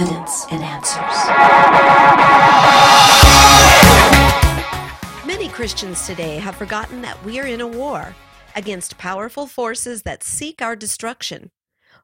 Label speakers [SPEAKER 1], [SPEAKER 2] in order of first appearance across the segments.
[SPEAKER 1] evidence and answers.
[SPEAKER 2] Many Christians today have forgotten that we are in a war against powerful forces that seek our destruction.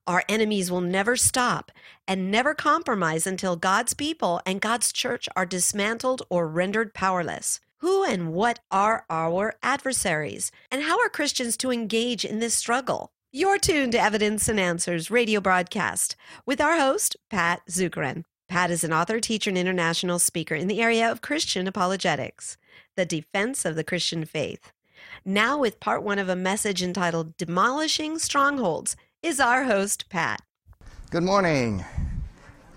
[SPEAKER 2] Our enemies will never stop and never compromise until God's people and God's church are dismantled or rendered powerless. Who and what are our adversaries? And how are Christians to engage in this struggle? You're tuned to Evidence and Answers radio broadcast with our host, Pat Zukeran. Pat is an author, teacher, and international speaker in the area of Christian apologetics, the defense of the Christian faith. Now, with part one of a message entitled Demolishing Strongholds, is our host, Pat.
[SPEAKER 3] Good morning.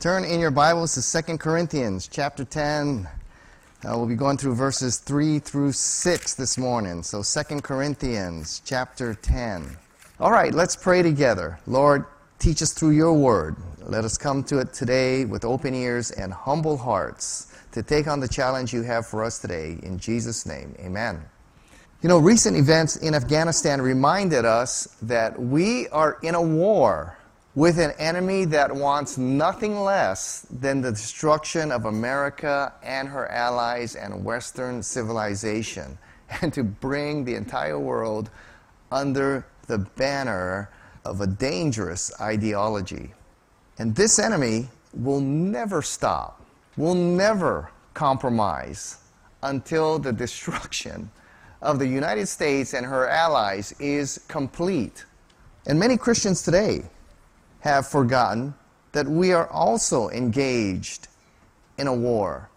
[SPEAKER 3] Turn in your Bibles to Second Corinthians chapter 10. Uh, we'll be going through verses 3 through 6 this morning. So Second Corinthians chapter 10. All right, let's pray together. Lord, teach us through your word. Let us come to it today with open ears and humble hearts to take on the challenge you have for us today. In Jesus' name, amen. You know, recent events in Afghanistan reminded us that we are in a war with an enemy that wants nothing less than the destruction of America and her allies and Western civilization, and to bring the entire world under the banner of a dangerous ideology. And this enemy will never stop, will never compromise until the destruction of the United States and her allies is complete. And many Christians today have forgotten that we are also engaged in a war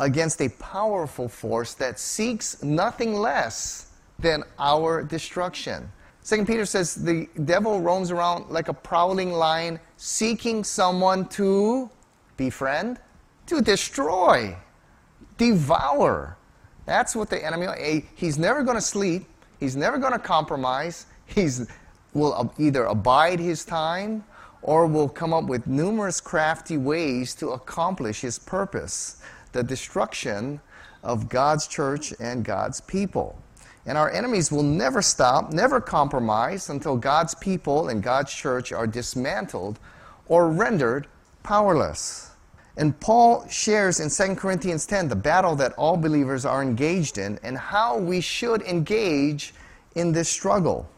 [SPEAKER 3] against a powerful force that seeks nothing less than our destruction. Second Peter says the devil roams around like a prowling lion, seeking someone to befriend, to destroy, devour. That's what the enemy. He's never going to sleep. He's never going to compromise. He's will either abide his time or will come up with numerous crafty ways to accomplish his purpose, the destruction of God's church and God's people. And our enemies will never stop, never compromise until God's people and God's church are dismantled or rendered powerless. And Paul shares in 2 Corinthians 10 the battle that all believers are engaged in and how we should engage in this struggle.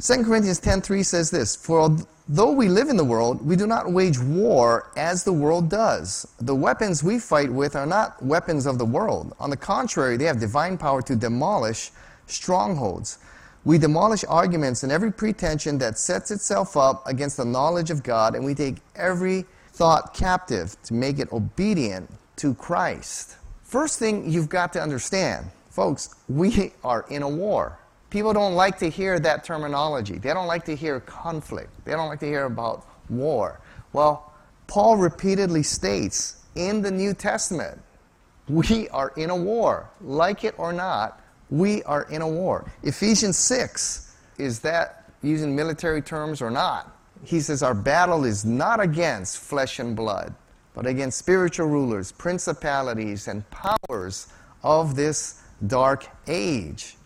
[SPEAKER 3] 2 Corinthians 10:3 says this, "For though we live in the world, we do not wage war as the world does. The weapons we fight with are not weapons of the world. On the contrary, they have divine power to demolish strongholds. We demolish arguments and every pretension that sets itself up against the knowledge of God, and we take every thought captive to make it obedient to Christ. First thing you've got to understand, folks, we are in a war. People don't like to hear that terminology. They don't like to hear conflict. They don't like to hear about war. Well, Paul repeatedly states in the New Testament, we are in a war. Like it or not, we are in a war. Ephesians 6, is that using military terms or not? He says, Our battle is not against flesh and blood, but against spiritual rulers, principalities, and powers of this dark age.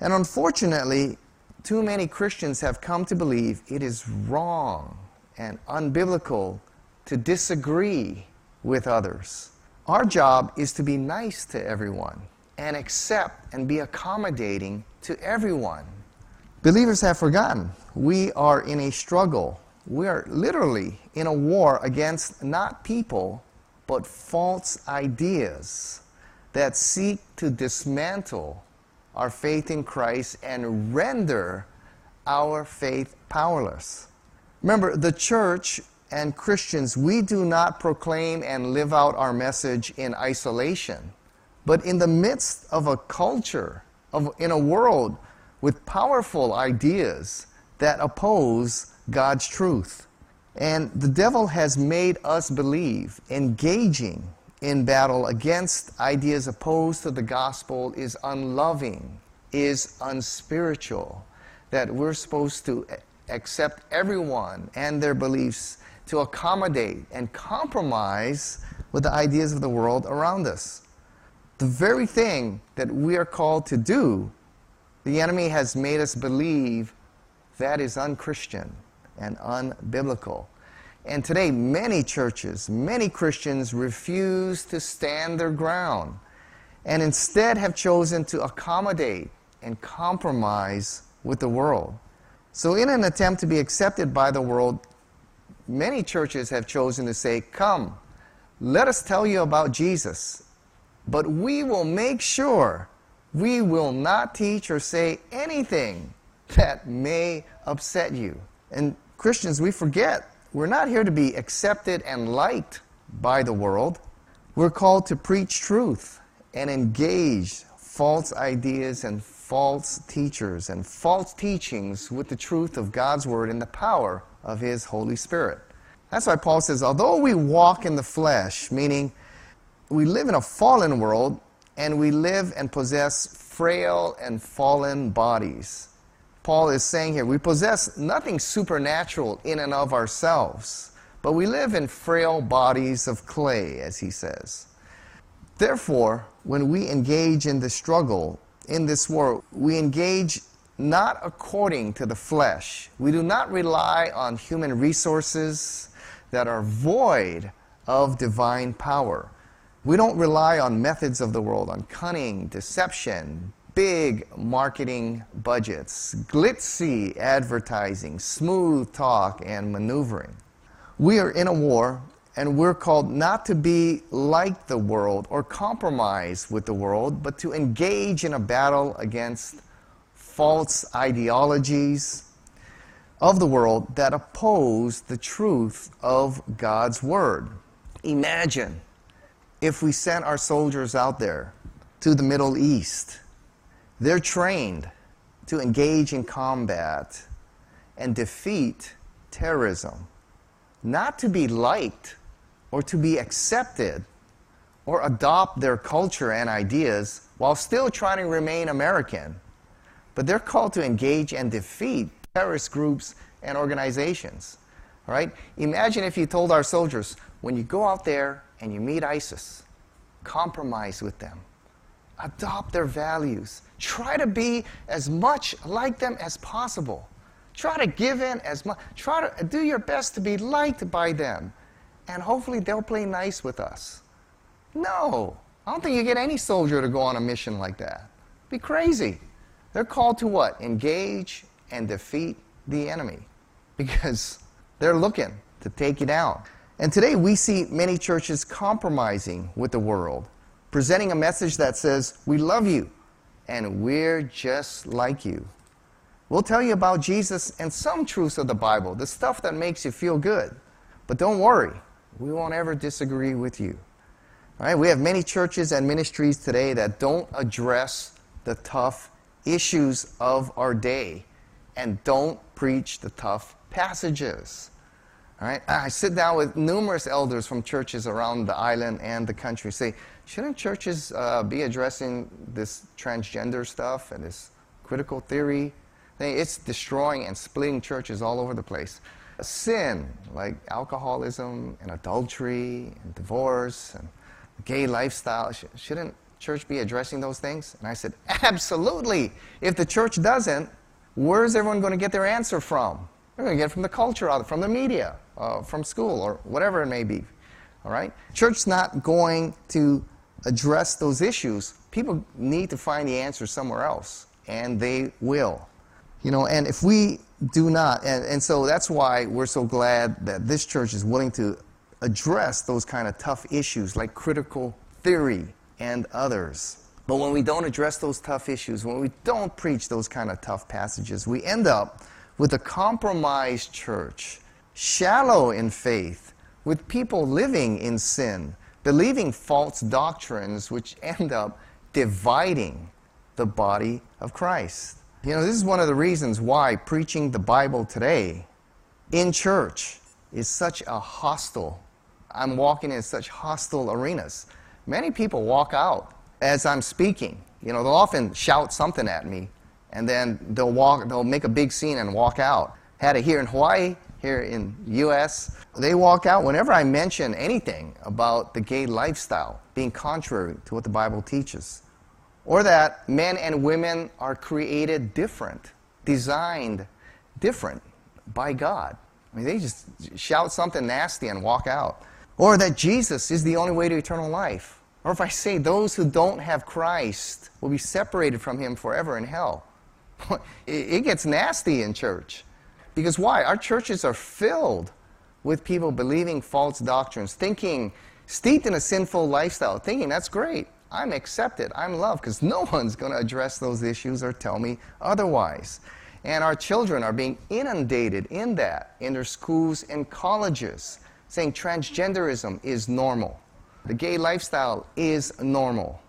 [SPEAKER 3] And unfortunately, too many Christians have come to believe it is wrong and unbiblical to disagree with others. Our job is to be nice to everyone and accept and be accommodating to everyone. Believers have forgotten we are in a struggle. We are literally in a war against not people, but false ideas that seek to dismantle our faith in Christ and render our faith powerless. Remember, the church and Christians, we do not proclaim and live out our message in isolation. But in the midst of a culture, of, in a world with powerful ideas that oppose God's truth. And the devil has made us believe engaging in battle against ideas opposed to the gospel is unloving, is unspiritual, that we're supposed to accept everyone and their beliefs to accommodate and compromise with the ideas of the world around us the very thing that we are called to do, the enemy has made us believe that is unchristian and unbiblical. And today, many churches, many Christians refuse to stand their ground and instead have chosen to accommodate and compromise with the world. So, in an attempt to be accepted by the world, many churches have chosen to say, Come, let us tell you about Jesus, but we will make sure we will not teach or say anything that may upset you. And Christians, we forget we're not here to be accepted and liked by the world. We're called to preach truth and engage false ideas and false teachers and false teachings with the truth of God's Word and the power of His Holy Spirit. That's why Paul says, although we walk in the flesh, meaning we live in a fallen world and we live and possess frail and fallen bodies. Paul is saying here, we possess nothing supernatural in and of ourselves, but we live in frail bodies of clay, as he says. Therefore, when we engage in the struggle in this world, we engage not according to the flesh. We do not rely on human resources that are void of divine power. We don't rely on methods of the world, on cunning, deception, big marketing budgets, glitzy advertising, smooth talk, and maneuvering. We are in a war, and we're called not to be like the world or compromise with the world, but to engage in a battle against false ideologies of the world that oppose the truth of God's Word. Imagine if we sent our soldiers out there to the Middle East they're trained to engage in combat and defeat terrorism, not to be liked or to be accepted or adopt their culture and ideas while still trying to remain American. But they're called to engage and defeat terrorist groups and organizations. All right? Imagine if you told our soldiers, when you go out there and you meet ISIS, compromise with them, adopt their values, Try to be as much like them as possible. Try to give in as much. Try to do your best to be liked by them. And hopefully they'll play nice with us. No. I don't think you get any soldier to go on a mission like that. Be crazy. They're called to what? Engage and defeat the enemy. Because they're looking to take you down. And today we see many churches compromising with the world, presenting a message that says, We love you and we're just like you. We'll tell you about Jesus and some truths of the Bible, the stuff that makes you feel good. But don't worry, we won't ever disagree with you. All right, we have many churches and ministries today that don't address the tough issues of our day and don't preach the tough passages. All right, I sit down with numerous elders from churches around the island and the country. Say, shouldn't churches uh, be addressing this transgender stuff and this critical theory? It's destroying and splitting churches all over the place. Sin, like alcoholism and adultery and divorce and gay lifestyle, sh- shouldn't church be addressing those things? And I said, absolutely. If the church doesn't, where's everyone going to get their answer from? They're going to get from the culture, from the media, uh, from school, or whatever it may be. All right? Church's not going to address those issues, people need to find the answer somewhere else, and they will. You know, and if we do not, and, and so that's why we're so glad that this church is willing to address those kind of tough issues like critical theory and others. But when we don't address those tough issues, when we don't preach those kind of tough passages, we end up with a compromised church, shallow in faith, with people living in sin, believing false doctrines which end up dividing the body of Christ. You know, this is one of the reasons why preaching the Bible today in church is such a hostile. I'm walking in such hostile arenas. Many people walk out as I'm speaking. You know, they'll often shout something at me and then they'll walk they'll make a big scene and walk out. Had it here in Hawaii, here in US, they walk out whenever I mention anything about the gay lifestyle being contrary to what the Bible teaches. Or that men and women are created different, designed different by God. I mean, they just shout something nasty and walk out. Or that Jesus is the only way to eternal life. Or if I say those who don't have Christ will be separated from him forever in hell. It gets nasty in church. Because why? Our churches are filled with people believing false doctrines, thinking, steeped in a sinful lifestyle, thinking that's great. I'm accepted. I'm loved because no one's going to address those issues or tell me otherwise. And our children are being inundated in that in their schools and colleges, saying transgenderism is normal. The gay lifestyle is normal.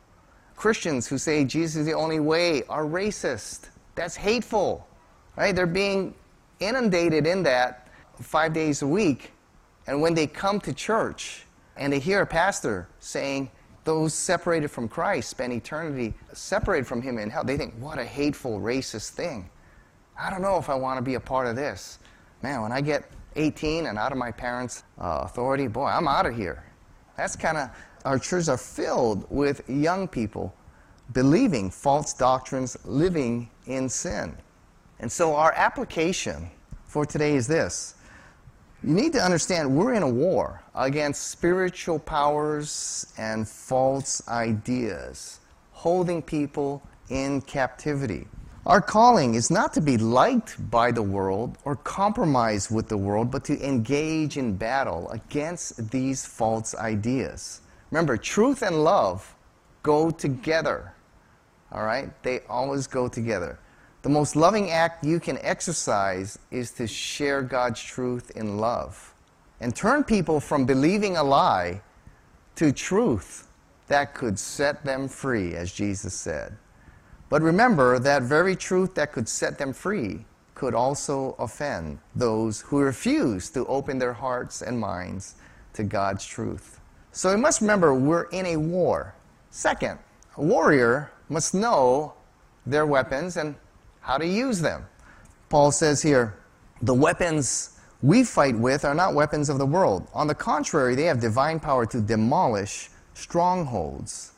[SPEAKER 3] Christians who say Jesus is the only way are racist. That's hateful. Right? They're being inundated in that five days a week. And when they come to church and they hear a pastor saying, those separated from Christ spend eternity separated from Him in hell, they think, what a hateful, racist thing. I don't know if I want to be a part of this. Man, when I get 18 and out of my parents' uh, authority, boy, I'm out of here. That's kind of, our churches are filled with young people believing false doctrines, living in sin. And so our application for today is this. You need to understand we're in a war against spiritual powers and false ideas, holding people in captivity. Our calling is not to be liked by the world or compromise with the world, but to engage in battle against these false ideas. Remember, truth and love go together. All right? They always go together. The most loving act you can exercise is to share God's truth in love and turn people from believing a lie to truth that could set them free, as Jesus said. But remember, that very truth that could set them free could also offend those who refuse to open their hearts and minds to God's truth. So we must remember we're in a war. Second, a warrior must know their weapons and how to use them. Paul says here, the weapons we fight with are not weapons of the world. On the contrary, they have divine power to demolish strongholds.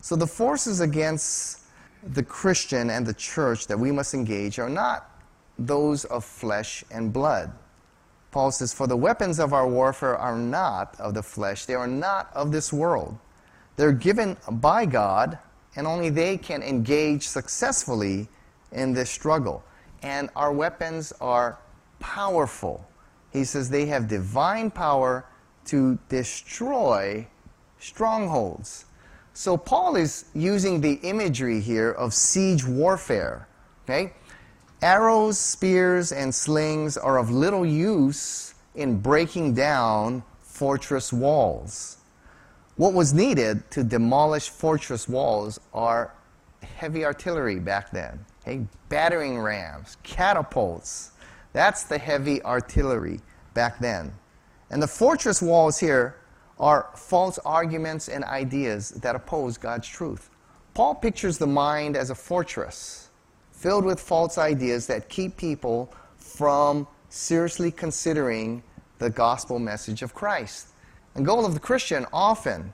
[SPEAKER 3] So the forces against the Christian and the church that we must engage are not those of flesh and blood. Paul says, For the weapons of our warfare are not of the flesh, they are not of this world. They're given by God, and only they can engage successfully in this struggle. And our weapons are powerful. He says they have divine power to destroy strongholds. So Paul is using the imagery here of siege warfare. Okay? Arrows, spears, and slings are of little use in breaking down fortress walls. What was needed to demolish fortress walls are heavy artillery back then. Okay? Battering rams, catapults. That's the heavy artillery back then. And the fortress walls here are false arguments and ideas that oppose God's truth. Paul pictures the mind as a fortress filled with false ideas that keep people from seriously considering the gospel message of Christ. The goal of the Christian often,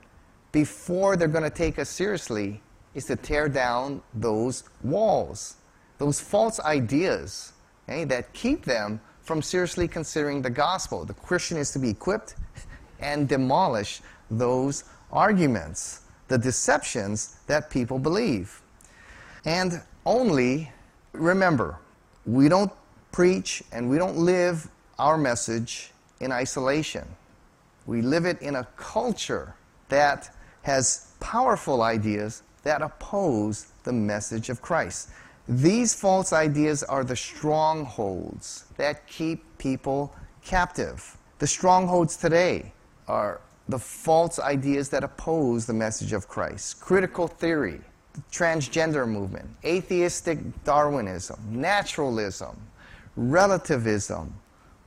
[SPEAKER 3] before they're going to take us seriously, is to tear down those walls, those false ideas okay, that keep them from seriously considering the gospel. The Christian is to be equipped and demolish those arguments, the deceptions that people believe. And only remember, we don't preach and we don't live our message in isolation. We live it in a culture that has powerful ideas that oppose the message of Christ. These false ideas are the strongholds that keep people captive. The strongholds today are the false ideas that oppose the message of Christ critical theory, the transgender movement, atheistic Darwinism, naturalism, relativism,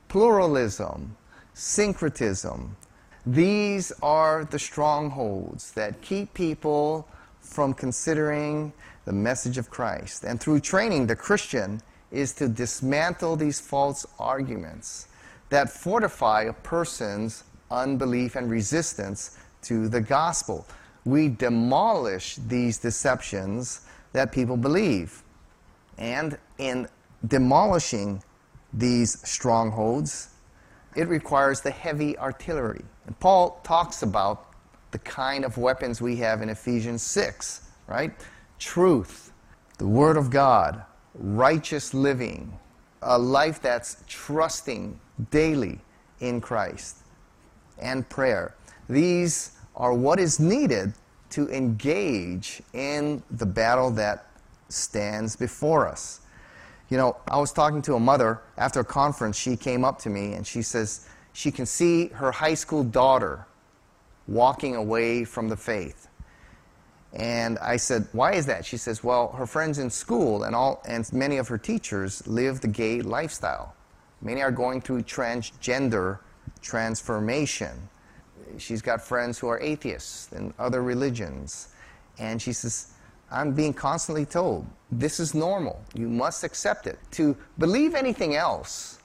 [SPEAKER 3] pluralism, syncretism. These are the strongholds that keep people from considering the message of Christ. And through training, the Christian is to dismantle these false arguments that fortify a person's unbelief, and resistance to the gospel. We demolish these deceptions that people believe. And in demolishing these strongholds, it requires the heavy artillery. And Paul talks about the kind of weapons we have in Ephesians 6, right? Truth, the Word of God, righteous living, a life that's trusting daily in Christ, and prayer. These are what is needed to engage in the battle that stands before us. You know, I was talking to a mother after a conference. She came up to me and she says she can see her high school daughter walking away from the faith. And I said, Why is that? She says, Well, her friends in school and, all, and many of her teachers live the gay lifestyle. Many are going through transgender transformation. She's got friends who are atheists and other religions. And she says, I'm being constantly told this is normal. You must accept it. To believe anything else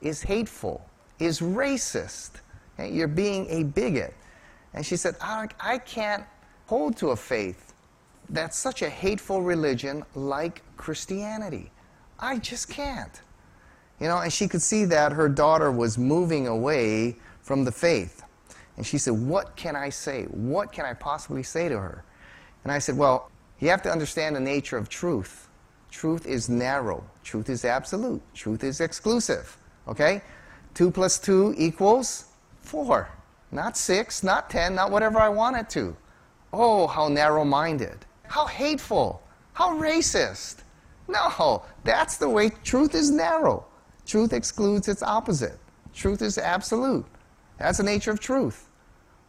[SPEAKER 3] is hateful, is racist. You're being a bigot. And she said, I, I can't hold to a faith that's such a hateful religion like Christianity. I just can't. You know, and she could see that her daughter was moving away from the faith. And she said, What can I say? What can I possibly say to her? And I said, Well, you have to understand the nature of truth. Truth is narrow, truth is absolute, truth is exclusive. Okay? 2 plus 2 equals 4. Not 6, not 10, not whatever I want it to. Oh, how narrow minded. How hateful. How racist. No, that's the way truth is narrow. Truth excludes its opposite. Truth is absolute. That's the nature of truth.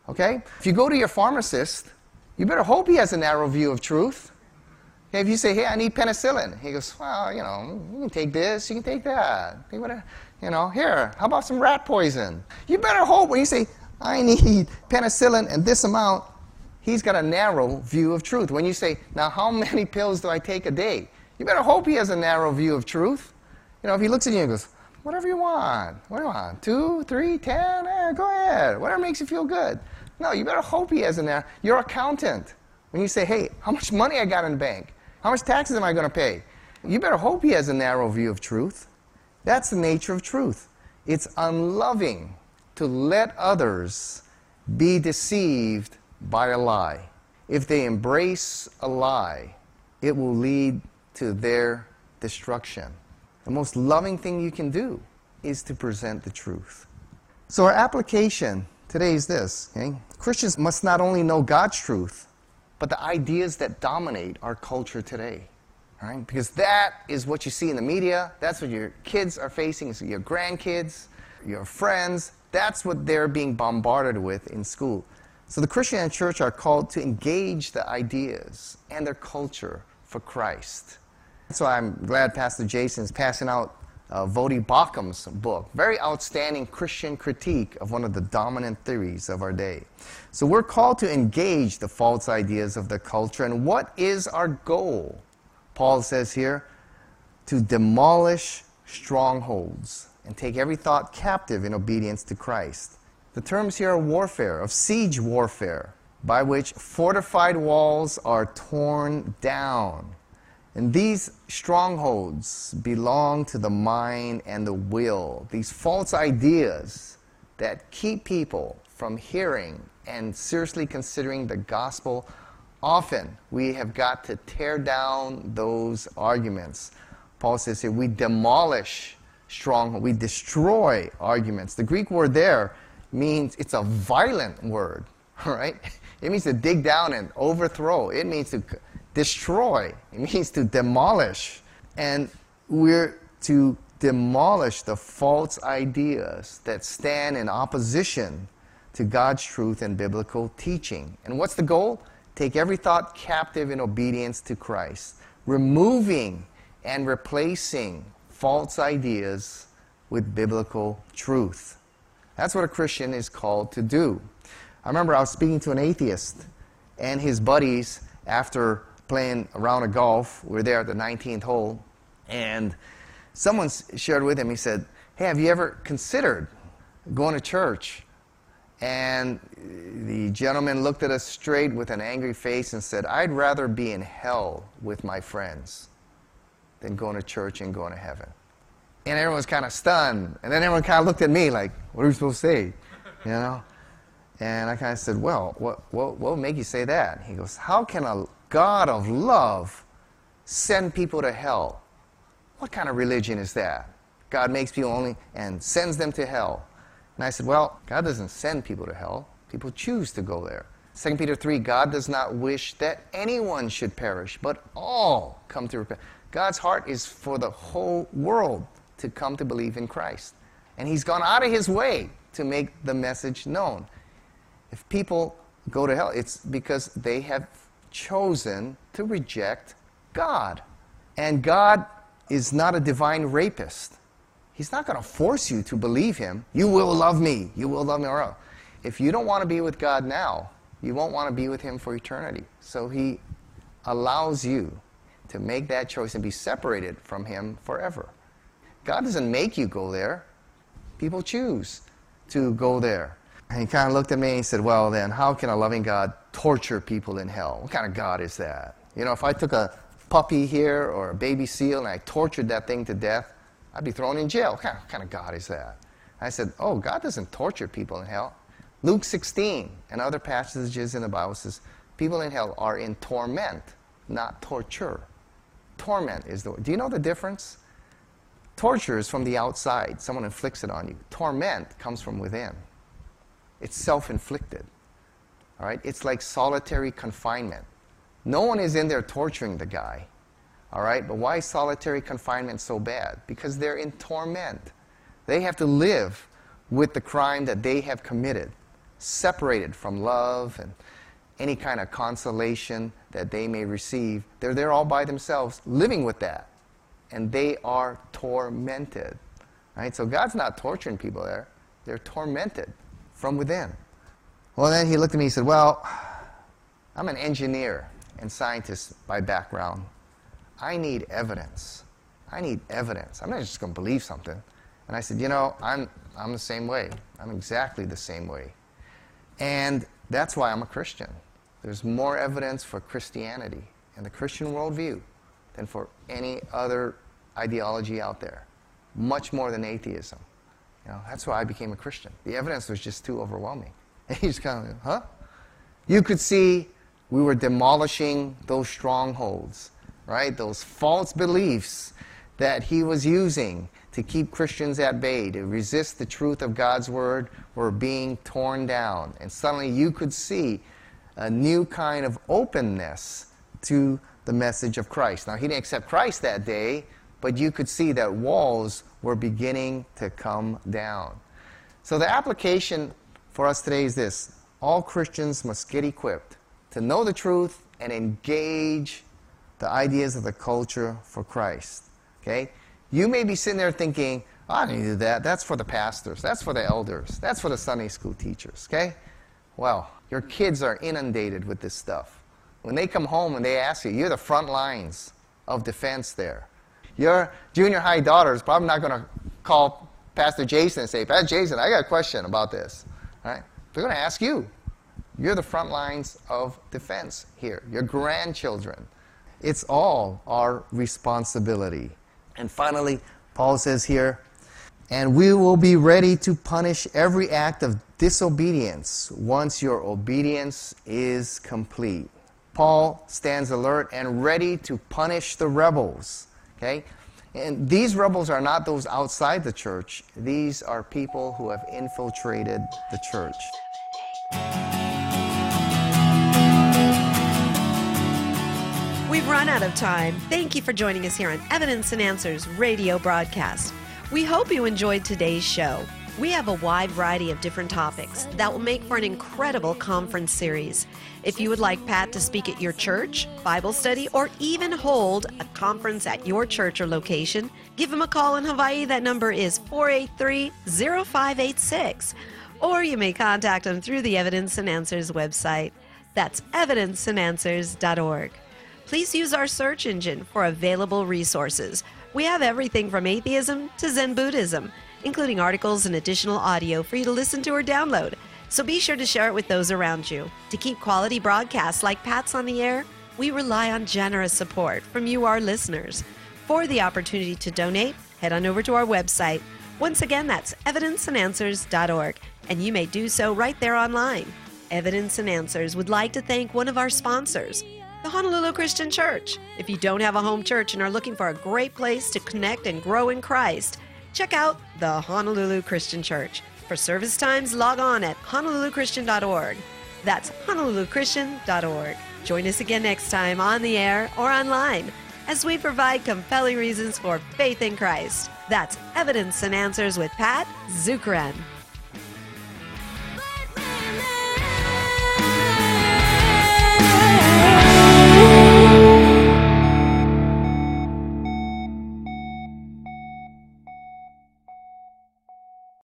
[SPEAKER 3] Okay? If you go to your pharmacist you better hope he has a narrow view of truth. If you say, hey, I need penicillin, he goes, well, you know, you can take this, you can take that. You know, here, how about some rat poison? You better hope when you say, I need penicillin and this amount, he's got a narrow view of truth. When you say, now how many pills do I take a day? You better hope he has a narrow view of truth. You know, if he looks at you and goes, whatever you want, what do you want? Two, three, ten? Eh, go ahead. Whatever makes you feel good. No, you better hope he has in there. Uh, your accountant, when you say, hey, how much money I got in the bank? How much taxes am I going to pay? You better hope he has a narrow view of truth. That's the nature of truth. It's unloving to let others be deceived by a lie. If they embrace a lie, it will lead to their destruction. The most loving thing you can do is to present the truth. So, our application today is this okay? Christians must not only know God's truth, but the ideas that dominate our culture today. Right? Because that is what you see in the media, that's what your kids are facing, so your grandkids, your friends, that's what they're being bombarded with in school. So the Christian and church are called to engage the ideas and their culture for Christ. That's why I'm glad Pastor Jason is passing out uh, Voddie Baucham's book. Very outstanding Christian critique of one of the dominant theories of our day. So we're called to engage the false ideas of the culture. And what is our goal? Paul says here to demolish strongholds and take every thought captive in obedience to Christ. The terms here are warfare, of siege warfare, by which fortified walls are torn down and these strongholds belong to the mind and the will, these false ideas that keep people from hearing and seriously considering the gospel. Often we have got to tear down those arguments. Paul says here, we demolish strongholds, we destroy arguments. The Greek word there means it's a violent word, right? It means to dig down and overthrow. It means to destroy. It means to demolish. And we're to demolish the false ideas that stand in opposition to God's truth and biblical teaching. And what's the goal? Take every thought captive in obedience to Christ, removing and replacing false ideas with biblical truth. That's what a Christian is called to do. I remember I was speaking to an atheist and his buddies after playing a round of golf. We were there at the 19th hole, and someone shared with him, he said, Hey, have you ever considered going to church? And the gentleman looked at us straight with an angry face and said, I'd rather be in hell with my friends than going to church and going to heaven. And everyone was kind of stunned. And then everyone kind of looked at me like, what are we supposed to say? You know? And I kind of said, well, what, what, what would make you say that? He goes, how can a God of love send people to hell? What kind of religion is that? God makes people only and sends them to hell. And I said, well, God doesn't send people to hell. People choose to go there. 2 Peter 3, God does not wish that anyone should perish, but all come to repent. God's heart is for the whole world to come to believe in Christ. And He's gone out of His way to make the message known. If people go to hell, it's because they have chosen to reject God. And God is not a divine rapist. He's not going to force you to believe Him. You will love me. You will love me. Or if you don't want to be with God now, you won't want to be with Him for eternity. So He allows you to make that choice and be separated from Him forever. God doesn't make you go there, people choose to go there. And he kind of looked at me and he said, Well, then, how can a loving God torture people in hell? What kind of God is that? You know, if I took a puppy here or a baby seal and I tortured that thing to death, I'd be thrown in jail. What kind, of, kind of God is that? I said, Oh, God doesn't torture people in hell. Luke 16 and other passages in the Bible says people in hell are in torment, not torture. Torment is the word. Do you know the difference? Torture is from the outside, someone inflicts it on you. Torment comes from within. It's self inflicted. All right? It's like solitary confinement. No one is in there torturing the guy. All right? But why is solitary confinement so bad? Because they're in torment. They have to live with the crime that they have committed, separated from love and any kind of consolation that they may receive. They're there all by themselves, living with that. And they are tormented. Right? So God's not torturing people there. They're tormented from within. Well, then he looked at me and said, Well, I'm an engineer and scientist by background. I need evidence. I need evidence. I'm not just going to believe something. And I said, You know, I'm, I'm the same way. I'm exactly the same way. And that's why I'm a Christian. There's more evidence for Christianity and the Christian worldview than for any other ideology out there. Much more than atheism. You know, that's why I became a Christian. The evidence was just too overwhelming. And he's kind of, huh? You could see we were demolishing those strongholds, right? Those false beliefs that he was using to keep Christians at bay, to resist the truth of God's word, were being torn down. And suddenly you could see a new kind of openness to the message of Christ. Now, he didn't accept Christ that day, but you could see that walls were beginning to come down. So, the application for us today is this all Christians must get equipped to know the truth and engage the ideas of the culture for Christ. Okay? You may be sitting there thinking, oh, I don't do that. That's for the pastors. That's for the elders. That's for the Sunday school teachers. Okay? Well, your kids are inundated with this stuff. When they come home and they ask you, you're the front lines of defense there. Your junior high daughter is probably not going to call Pastor Jason and say, Pastor Jason, I got a question about this. Right? They're going to ask you. You're the front lines of defense here. Your grandchildren. It's all our responsibility. And finally, Paul says here, and we will be ready to punish every act of disobedience once your obedience is complete. Paul stands alert and ready to punish the rebels. Okay? And these rebels are not those outside the church, these are people who have infiltrated the church.
[SPEAKER 2] We've run out of time. Thank you for joining us here on Evidence and Answers radio broadcast. We hope you enjoyed today's show. We have a wide variety of different topics that will make for an incredible conference series. If you would like Pat to speak at your church, Bible study, or even hold a conference at your church or location, give him a call in Hawaii. That number is 483 0586. Or you may contact him through the Evidence and Answers website. That's evidenceandanswers.org. Please use our search engine for available resources. We have everything from atheism to Zen Buddhism including articles and additional audio for you to listen to or download. So be sure to share it with those around you. To keep quality broadcasts like Pat's on the air, we rely on generous support from you, our listeners. For the opportunity to donate, head on over to our website. Once again, that's evidenceandanswers.org, and you may do so right there online. Evidence and Answers would like to thank one of our sponsors, the Honolulu Christian Church. If you don't have a home church and are looking for a great place to connect and grow in Christ, check out the Honolulu Christian Church. For service times, log on at honoluluchristian.org. That's honoluluchristian.org. Join us again next time on the air or online as we provide compelling reasons for faith in Christ. That's Evidence and Answers with Pat Zukeran.